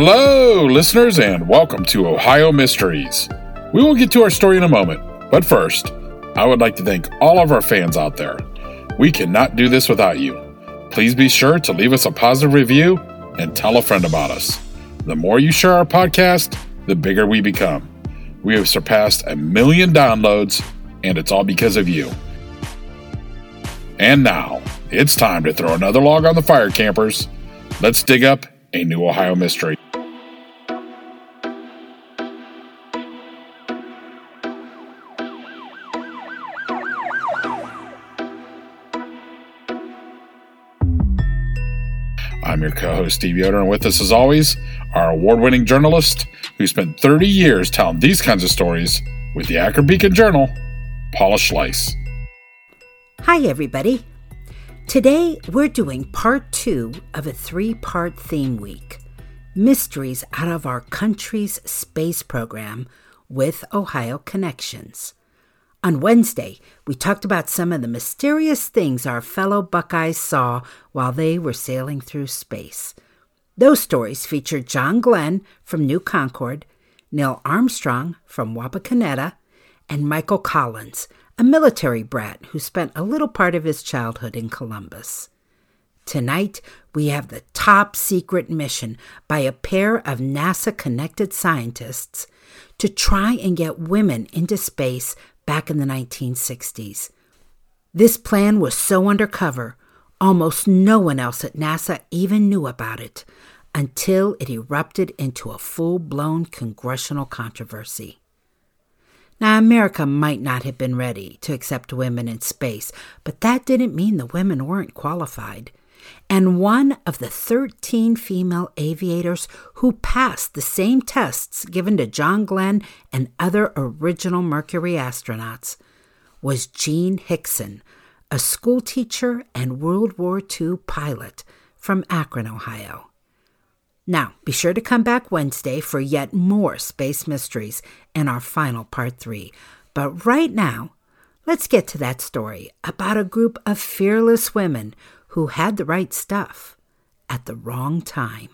Hello, listeners, and welcome to Ohio Mysteries. We will get to our story in a moment, but first, I would like to thank all of our fans out there. We cannot do this without you. Please be sure to leave us a positive review and tell a friend about us. The more you share our podcast, the bigger we become. We have surpassed a million downloads, and it's all because of you. And now, it's time to throw another log on the fire, campers. Let's dig up a new Ohio mystery. I'm your co host, Steve Yoder, and with us, as always, our award winning journalist who spent 30 years telling these kinds of stories with the Akron Beacon Journal, Paula Schleis. Hi, everybody. Today, we're doing part two of a three part theme week Mysteries out of our country's space program with Ohio Connections. On Wednesday, we talked about some of the mysterious things our fellow Buckeyes saw while they were sailing through space. Those stories featured John Glenn from New Concord, Neil Armstrong from Wapakoneta, and Michael Collins, a military brat who spent a little part of his childhood in Columbus. Tonight, we have the top secret mission by a pair of NASA connected scientists to try and get women into space back in the 1960s. This plan was so undercover, almost no one else at NASA even knew about it until it erupted into a full blown congressional controversy. Now, America might not have been ready to accept women in space, but that didn't mean the women weren't qualified. And one of the 13 female aviators who passed the same tests given to John Glenn and other original Mercury astronauts was Jean Hixson, a schoolteacher and World War II pilot from Akron, Ohio. Now, be sure to come back Wednesday for yet more space mysteries in our final part three. But right now, let's get to that story about a group of fearless women who had the right stuff at the wrong time.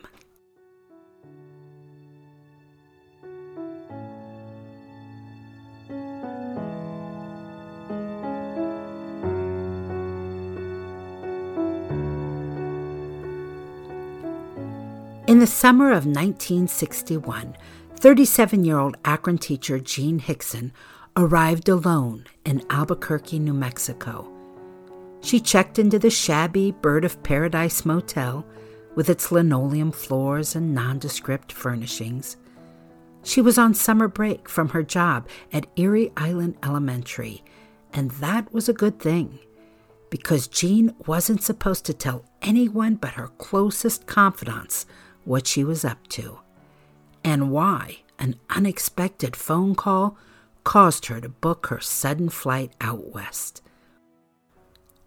In the summer of 1961, 37 year old Akron teacher Jean Hixson arrived alone in Albuquerque, New Mexico. She checked into the shabby Bird of Paradise motel with its linoleum floors and nondescript furnishings. She was on summer break from her job at Erie Island Elementary, and that was a good thing because Jean wasn't supposed to tell anyone but her closest confidants what she was up to and why an unexpected phone call caused her to book her sudden flight out west.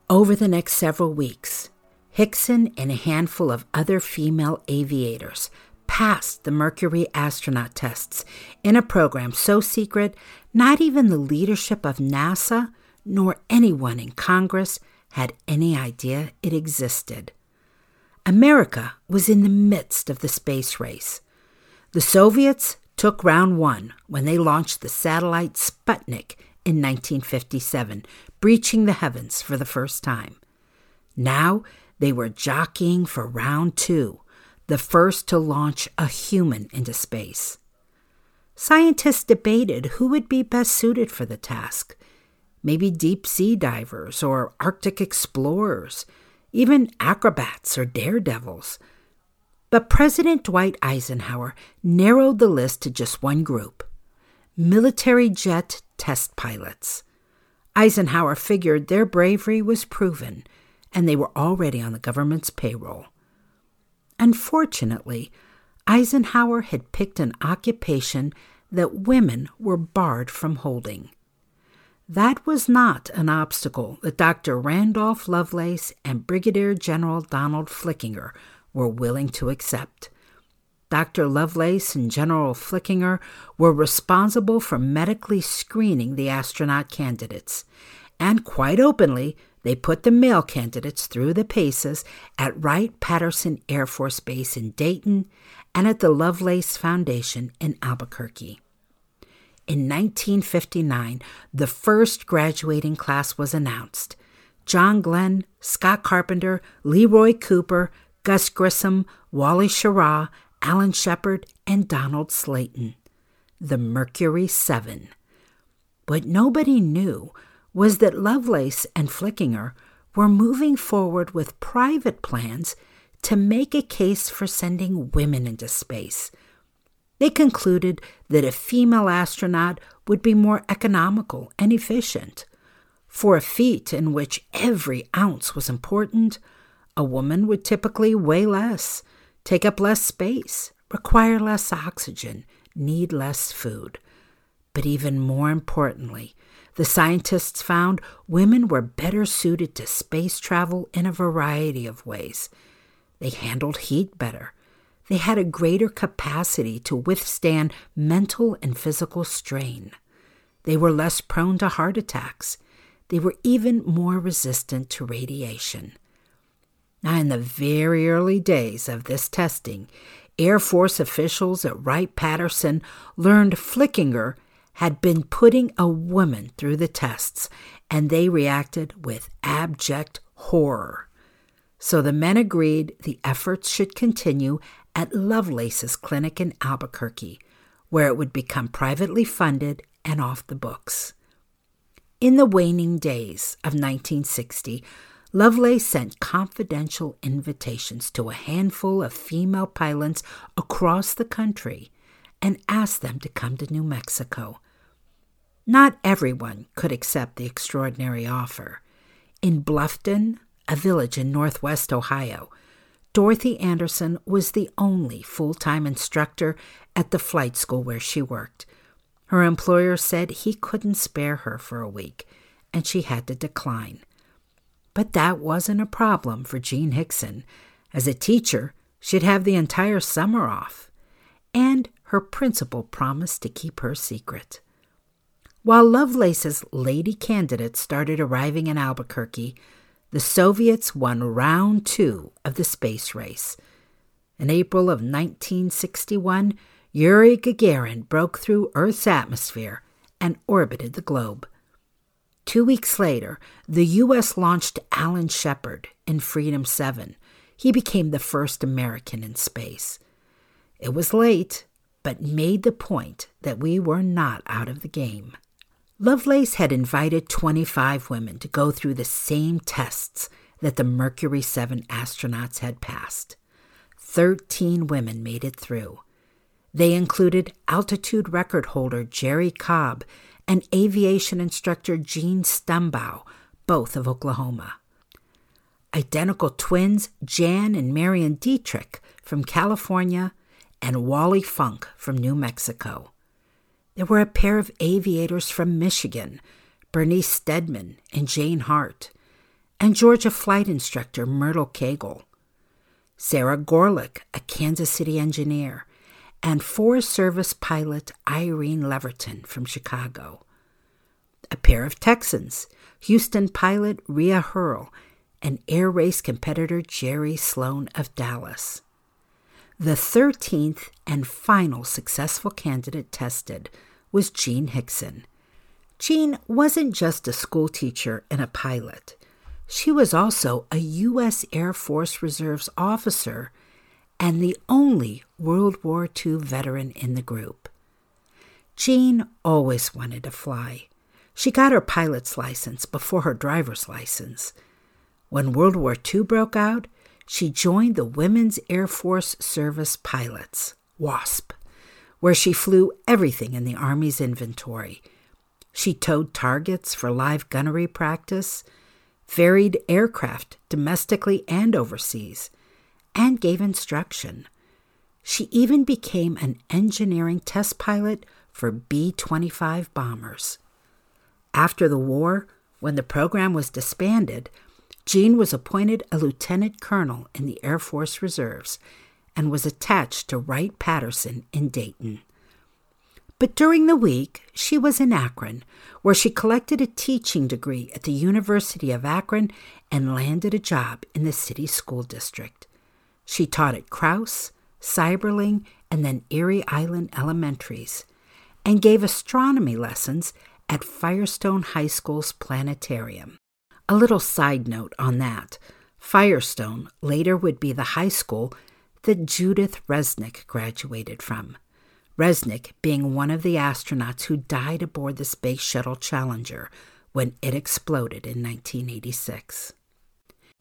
Over the next several weeks, Hixson and a handful of other female aviators passed the Mercury astronaut tests in a program so secret not even the leadership of NASA nor anyone in Congress had any idea it existed. America was in the midst of the space race. The Soviets took round one when they launched the satellite Sputnik in 1957, breaching the heavens for the first time. Now they were jockeying for round two, the first to launch a human into space. Scientists debated who would be best suited for the task. Maybe deep sea divers or Arctic explorers, even acrobats or daredevils. But President Dwight Eisenhower narrowed the list to just one group military jet test pilots. Eisenhower figured their bravery was proven and they were already on the government's payroll. Unfortunately, Eisenhower had picked an occupation that women were barred from holding. That was not an obstacle that Dr. Randolph Lovelace and Brigadier General Donald Flickinger were willing to accept. Dr. Lovelace and General Flickinger were responsible for medically screening the astronaut candidates, and quite openly, they put the male candidates through the paces at Wright Patterson Air Force Base in Dayton and at the Lovelace Foundation in Albuquerque. In 1959, the first graduating class was announced. John Glenn, Scott Carpenter, Leroy Cooper, Gus Grissom, Wally Schirra, Alan Shepard, and Donald Slayton. The Mercury Seven. What nobody knew was that Lovelace and Flickinger were moving forward with private plans to make a case for sending women into space. They concluded that a female astronaut would be more economical and efficient. For a feat in which every ounce was important, a woman would typically weigh less, take up less space, require less oxygen, need less food. But even more importantly, the scientists found women were better suited to space travel in a variety of ways. They handled heat better. They had a greater capacity to withstand mental and physical strain. They were less prone to heart attacks. They were even more resistant to radiation. Now, in the very early days of this testing, Air Force officials at Wright Patterson learned Flickinger had been putting a woman through the tests, and they reacted with abject horror. So the men agreed the efforts should continue at Lovelace's clinic in Albuquerque, where it would become privately funded and off the books. In the waning days of 1960, Lovelace sent confidential invitations to a handful of female pilots across the country and asked them to come to New Mexico. Not everyone could accept the extraordinary offer. In Bluffton, a village in northwest Ohio, Dorothy Anderson was the only full time instructor at the flight school where she worked. Her employer said he couldn't spare her for a week, and she had to decline. But that wasn't a problem for Jean Hixson. As a teacher, she'd have the entire summer off. And her principal promised to keep her secret. While Lovelace's lady candidates started arriving in Albuquerque, the Soviets won round two of the space race. In April of 1961, Yuri Gagarin broke through Earth's atmosphere and orbited the globe. Two weeks later, the U.S. launched Alan Shepard in Freedom 7. He became the first American in space. It was late, but made the point that we were not out of the game. Lovelace had invited 25 women to go through the same tests that the Mercury 7 astronauts had passed. Thirteen women made it through. They included altitude record holder Jerrie Cobb and aviation instructor Gene Stumbough, both of Oklahoma. Identical twins Jan and Marion Dietrich from California and Wally Funk from New Mexico. There were a pair of aviators from Michigan, Bernice Steadman and Jane Hart, and Georgia flight instructor Myrtle Cagle. Sarah Gorelick, a Kansas City engineer, and Forest Service pilot Irene Leverton from Chicago. A pair of Texans, Houston pilot Rhea Hurrle and air race competitor Jerry Sloan of Dallas. The 13th and final successful candidate tested was Jean Hixson. Jean wasn't just a schoolteacher and a pilot. She was also a U.S. Air Force Reserves officer and the only World War II veteran in the group. Jean always wanted to fly. She got her pilot's license before her driver's license. When World War II broke out, she joined the Women's Air Force Service Pilots, WASP, where she flew everything in the Army's inventory. She towed targets for live gunnery practice, ferried aircraft domestically and overseas, and gave instruction. She even became an engineering test pilot for B 25 bombers. After the war, when the program was disbanded, Jean was appointed a lieutenant colonel in the Air Force Reserves and was attached to Wright Patterson in Dayton. But during the week, she was in Akron, where she collected a teaching degree at the University of Akron and landed a job in the city school district. She taught at Krause, Seiberling, and then Erie Island Elementaries, and gave astronomy lessons at Firestone High School's planetarium. A little side note on that Firestone later would be the high school that Judith Resnik graduated from. Resnik being one of the astronauts who died aboard the Space Shuttle Challenger when it exploded in 1986.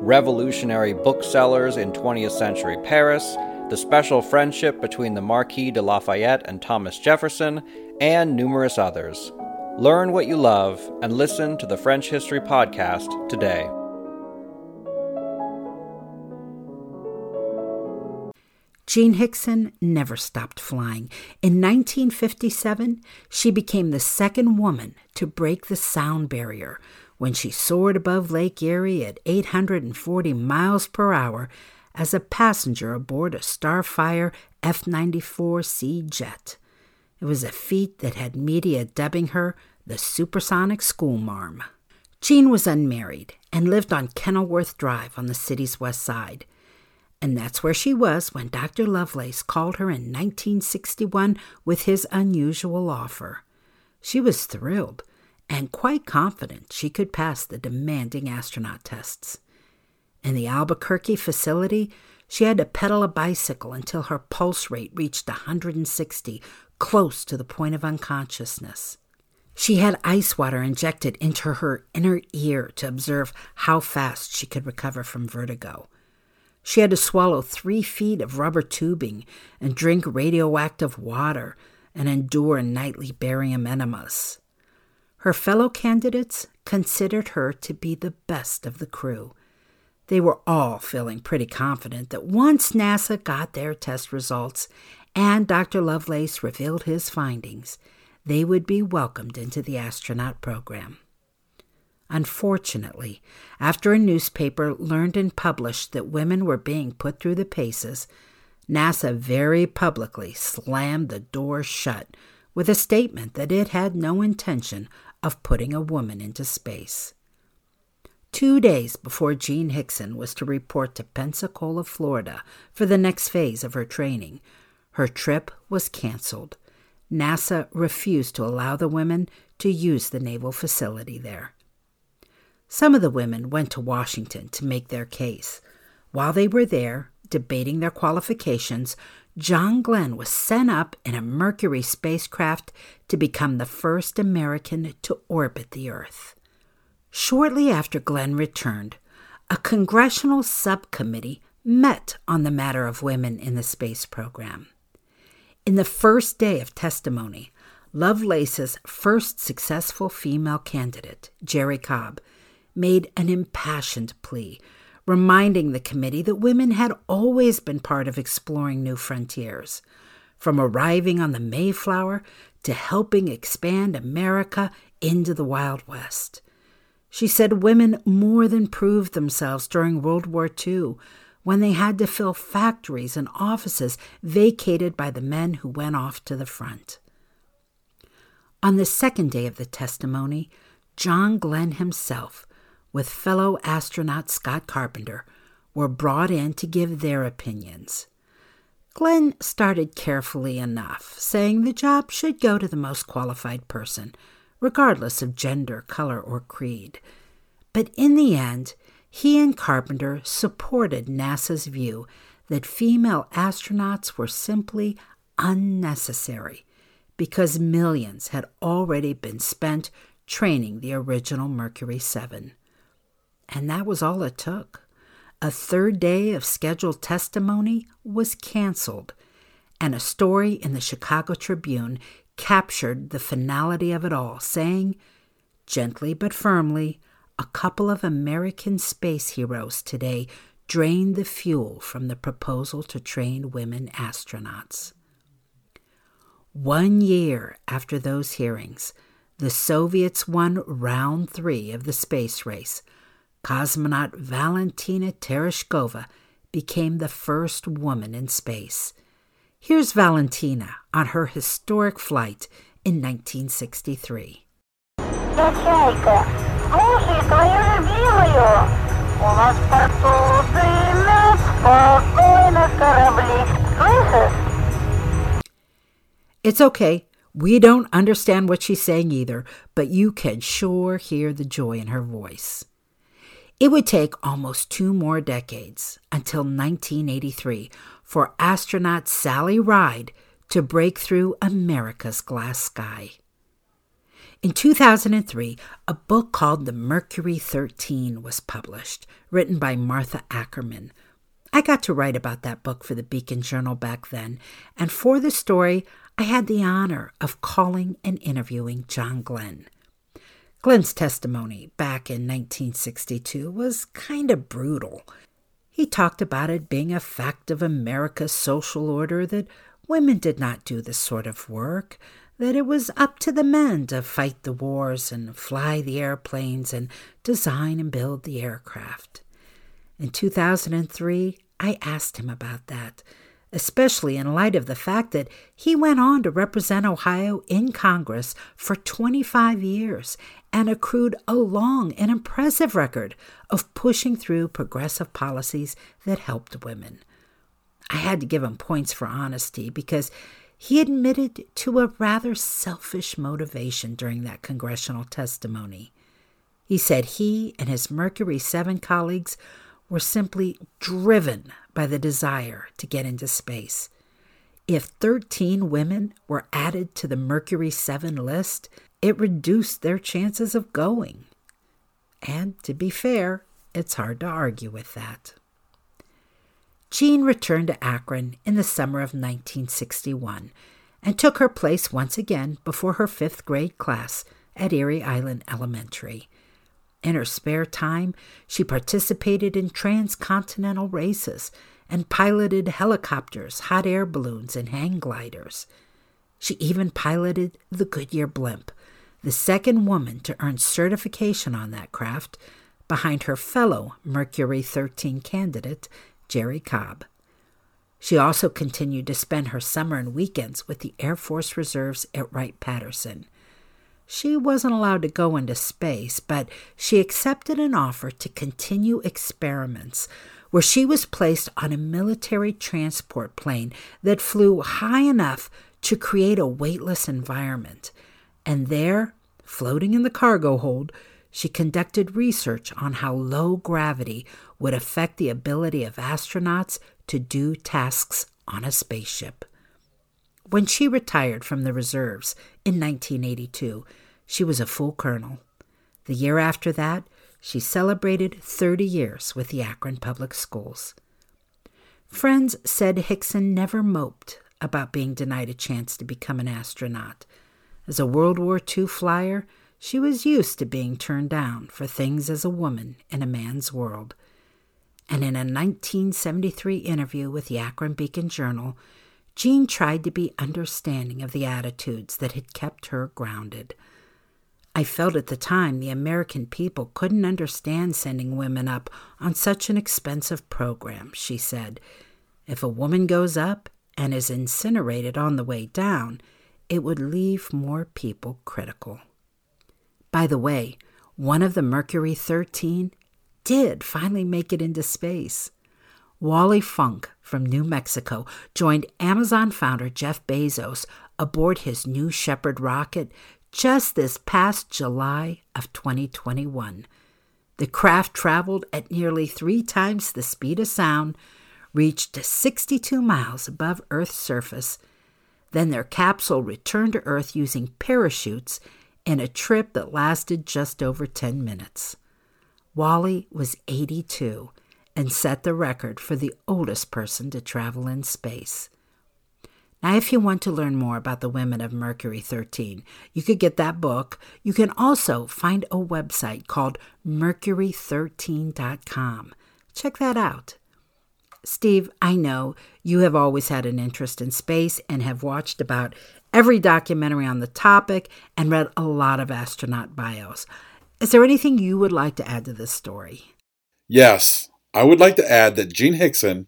revolutionary booksellers in 20th century Paris, the special friendship between the Marquis de Lafayette and Thomas Jefferson, and numerous others. Learn what you love and listen to the French History Podcast today. Jean Hixson never stopped flying. In 1957, she became the second woman to break the sound barrier when she soared above Lake Erie at 840 miles per hour as a passenger aboard a Starfire F 94C jet. It was a feat that had media dubbing her the supersonic schoolmarm. Jean was unmarried and lived on Kenilworth Drive on the city's west side. And that's where she was when Dr. Lovelace called her in 1961 with his unusual offer. She was thrilled and quite confident she could pass the demanding astronaut tests. In the Albuquerque facility, she had to pedal a bicycle until her pulse rate reached 160, close to the point of unconsciousness. She had ice water injected into her inner ear to observe how fast she could recover from vertigo. She had to swallow three feet of rubber tubing and drink radioactive water and endure nightly barium enemas. Her fellow candidates considered her to be the best of the crew. They were all feeling pretty confident that once NASA got their test results and Dr. Lovelace revealed his findings, they would be welcomed into the astronaut program. Unfortunately, after a newspaper learned and published that women were being put through the paces, NASA very publicly slammed the door shut with a statement that it had no intention of putting a woman into space. Two days before Jean Hixson was to report to Pensacola, Florida for the next phase of her training, her trip was canceled NASA refused to allow the women to use the naval facility there. Some of the women went to Washington to make their case. While they were there, debating their qualifications, John Glenn was sent up in a Mercury spacecraft to become the first American to orbit the Earth. Shortly after Glenn returned, a congressional subcommittee met on the matter of women in the space program. In the first day of testimony, Lovelace's first successful female candidate, Jerrie Cobb, made an impassioned plea, reminding the committee that women had always been part of exploring new frontiers. from arriving on the Mayflower to helping expand America into the Wild West. She said women more than proved themselves during World War II when they had to fill factories and offices vacated by the men who went off to the front. On the second day of the testimony, John Glenn himself, with fellow astronaut Scott Carpenter, were brought in to give their opinions. Glenn started carefully enough, saying the job should go to the most qualified person, regardless of gender, color, or creed. But in the end, he and Carpenter supported NASA's view that female astronauts were simply unnecessary because millions had already been spent training the original Mercury 7. And that was all it took. A third day of scheduled testimony was canceled, and a story in the Chicago Tribune captured the finality of it all, saying, gently but firmly, a couple of American space heroes today drained the fuel from the proposal to train women astronauts. One year after those hearings, the Soviets won round three of the space race Cosmonaut Valentina Tereshkova became the first woman in space. Here's Valentina on her historic flight in 1963. Слушай твою любимую. У нас в порту дымят спокойно корабли. Слышишь? It's okay. We don't understand what she's saying either, but you can sure hear the joy in her voice. It would take almost two more decades until 1983 for astronaut Sally Ride to break through America's glass sky. In 2003, a book called The Mercury 13 was published, written by Martha Ackmann. I got to write about that book for the Beacon Journal back then, and for the story, I had the honor of calling and interviewing John Glenn. Glenn's testimony back in 1962 was kind of brutal. He talked about it being a fact of America's social order that women did not do this sort of work, that it was up to the men to fight the wars and fly the airplanes and design and build the aircraft. In 2003, I asked him about that, especially in light of the fact that he went on to represent Ohio in Congress for 25 years and accrued a long and impressive record of pushing through progressive policies that helped women. I had to give him points for honesty because he admitted to a rather selfish motivation during that congressional testimony. He said he and his Mercury 7 colleagues were simply driven by the desire to get into space. If 13 women were added to the Mercury 7 list, it reduced their chances of going. And to be fair, it's hard to argue with that. Jean returned to Akron in the summer of 1961 and took her place once again before her fifth grade class at Erie Island Elementary. In her spare time, she participated in transcontinental races and piloted helicopters, hot air balloons, and hang gliders. She even piloted the Goodyear blimp, the second woman to earn certification on that craft, behind her fellow Mercury 13 candidate, Jerrie Cobb. She also continued to spend her summer and weekends with the Air Force Reserves at Wright Patterson. She wasn't allowed to go into space, but she accepted an offer to continue experiments where she was placed on a military transport plane that flew high enough to create a weightless environment. And there, floating in the cargo hold, she conducted research on how low gravity would affect the ability of astronauts to do tasks on a spaceship. When she retired from the reserves in 1982, she was a full colonel. The year after that, she celebrated 30 years with the Akron Public Schools. Friends said Hixson never moped about being denied a chance to become an astronaut. As a World War II flyer, she was used to being turned down for things as a woman in a man's world. And in a 1973 interview with the Akron Beacon Journal, Jean tried to be understanding of the attitudes that had kept her grounded. I felt at the time the American people couldn't understand sending women up on such an expensive program, she said. If a woman goes up and is incinerated on the way down, it would leave more people critical. By the way, one of the Mercury 13 did finally make it into space. Wally Funk from New Mexico joined Amazon founder Jeff Bezos aboard his New Shepard rocket just this past July of 2021. The craft traveled at nearly three times the speed of sound, reached 62 miles above Earth's surface. Then their capsule returned to Earth using parachutes in a trip that lasted just over 10 minutes. Wally was 82 and set the record for the oldest person to travel in space. Now, if you want to learn more about the women of Mercury 13, you could get that book. You can also find a website called Mercury13.com. Check that out. Steve, I know you have always had an interest in space and have watched about every documentary on the topic and read a lot of astronaut bios. Is there anything you would like to add to this story? Yes. I would like to add that Jean Hixson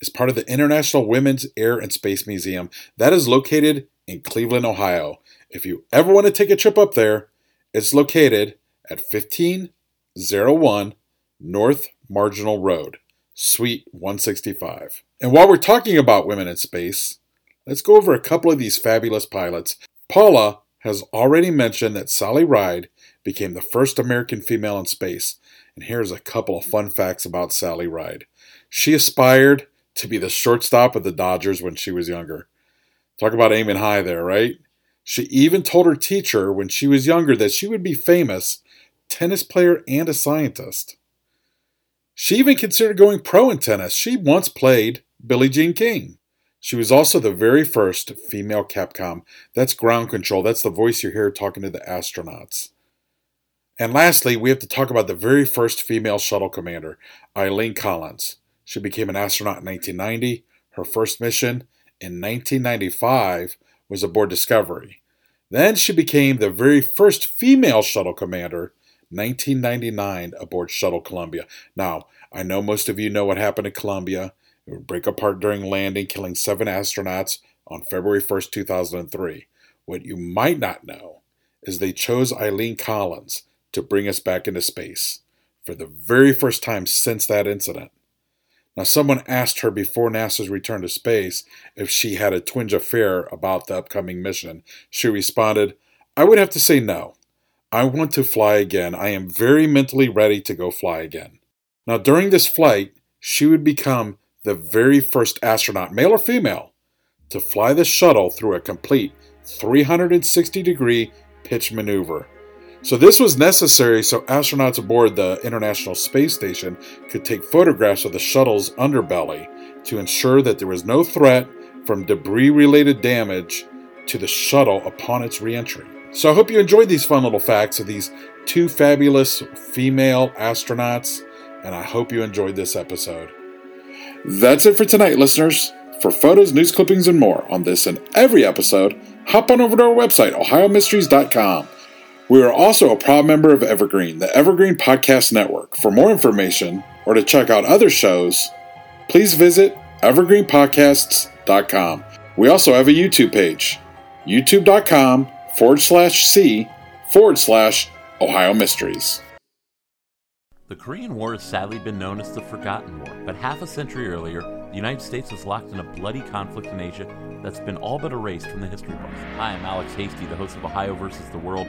is part of the International Women's Air and Space Museum that is located in Cleveland, Ohio. If you ever want to take a trip up there, it's located at 1501 North Marginal Road, Suite 165. And while we're talking about women in space, let's go over a couple of these fabulous pilots. Paula has already mentioned that Sally Ride became the first American female in space. And here's a couple of fun facts about Sally Ride. She aspired to be the shortstop of the Dodgers when she was younger. Talk about aiming high there, right? She even told her teacher when she was younger that she would be famous tennis player and a scientist. She even considered going pro in tennis. She once played Billie Jean King. She was also the very first female Capcom. That's ground control. That's the voice you hear talking to the astronauts. And lastly, we have to talk about the very first female shuttle commander, Eileen Collins. She became an astronaut in 1990. Her first mission in 1995 was aboard Discovery. Then she became the very first female shuttle commander, 1999, aboard Shuttle Columbia. Now, I know most of you know what happened at Columbia. It would break apart during landing, killing seven astronauts on February 1st, 2003. What you might not know is they chose Eileen Collins to bring us back into space for the very first time since that incident. Now, someone asked her before NASA's return to space if she had a twinge of fear about the upcoming mission. She responded, I would have to say no. I want to fly again. I am very mentally ready to go fly again. Now, during this flight, she would become the very first astronaut, male or female, to fly the shuttle through a complete 360 degree pitch maneuver. So, this was necessary so astronauts aboard the International Space Station could take photographs of the shuttle's underbelly to ensure that there was no threat from debris related damage to the shuttle upon its reentry. So, I hope you enjoyed these fun little facts of these two fabulous female astronauts, and I hope you enjoyed this episode. That's it for tonight, listeners. For photos, news clippings, and more on this and every episode, hop on over to our website, ohiomysteries.com. We are also a proud member of Evergreen, the Evergreen Podcast Network. For more information or to check out other shows, please visit evergreenpodcasts.com. We also have a YouTube page, youtube.com forward slash C forward slash Ohio Mysteries. The Korean War has sadly been known as the Forgotten War, but half a century earlier, the United States was locked in a bloody conflict in Asia that's been all but erased from the history books. Hi, I'm Alex Hasty, the host of Ohio versus the World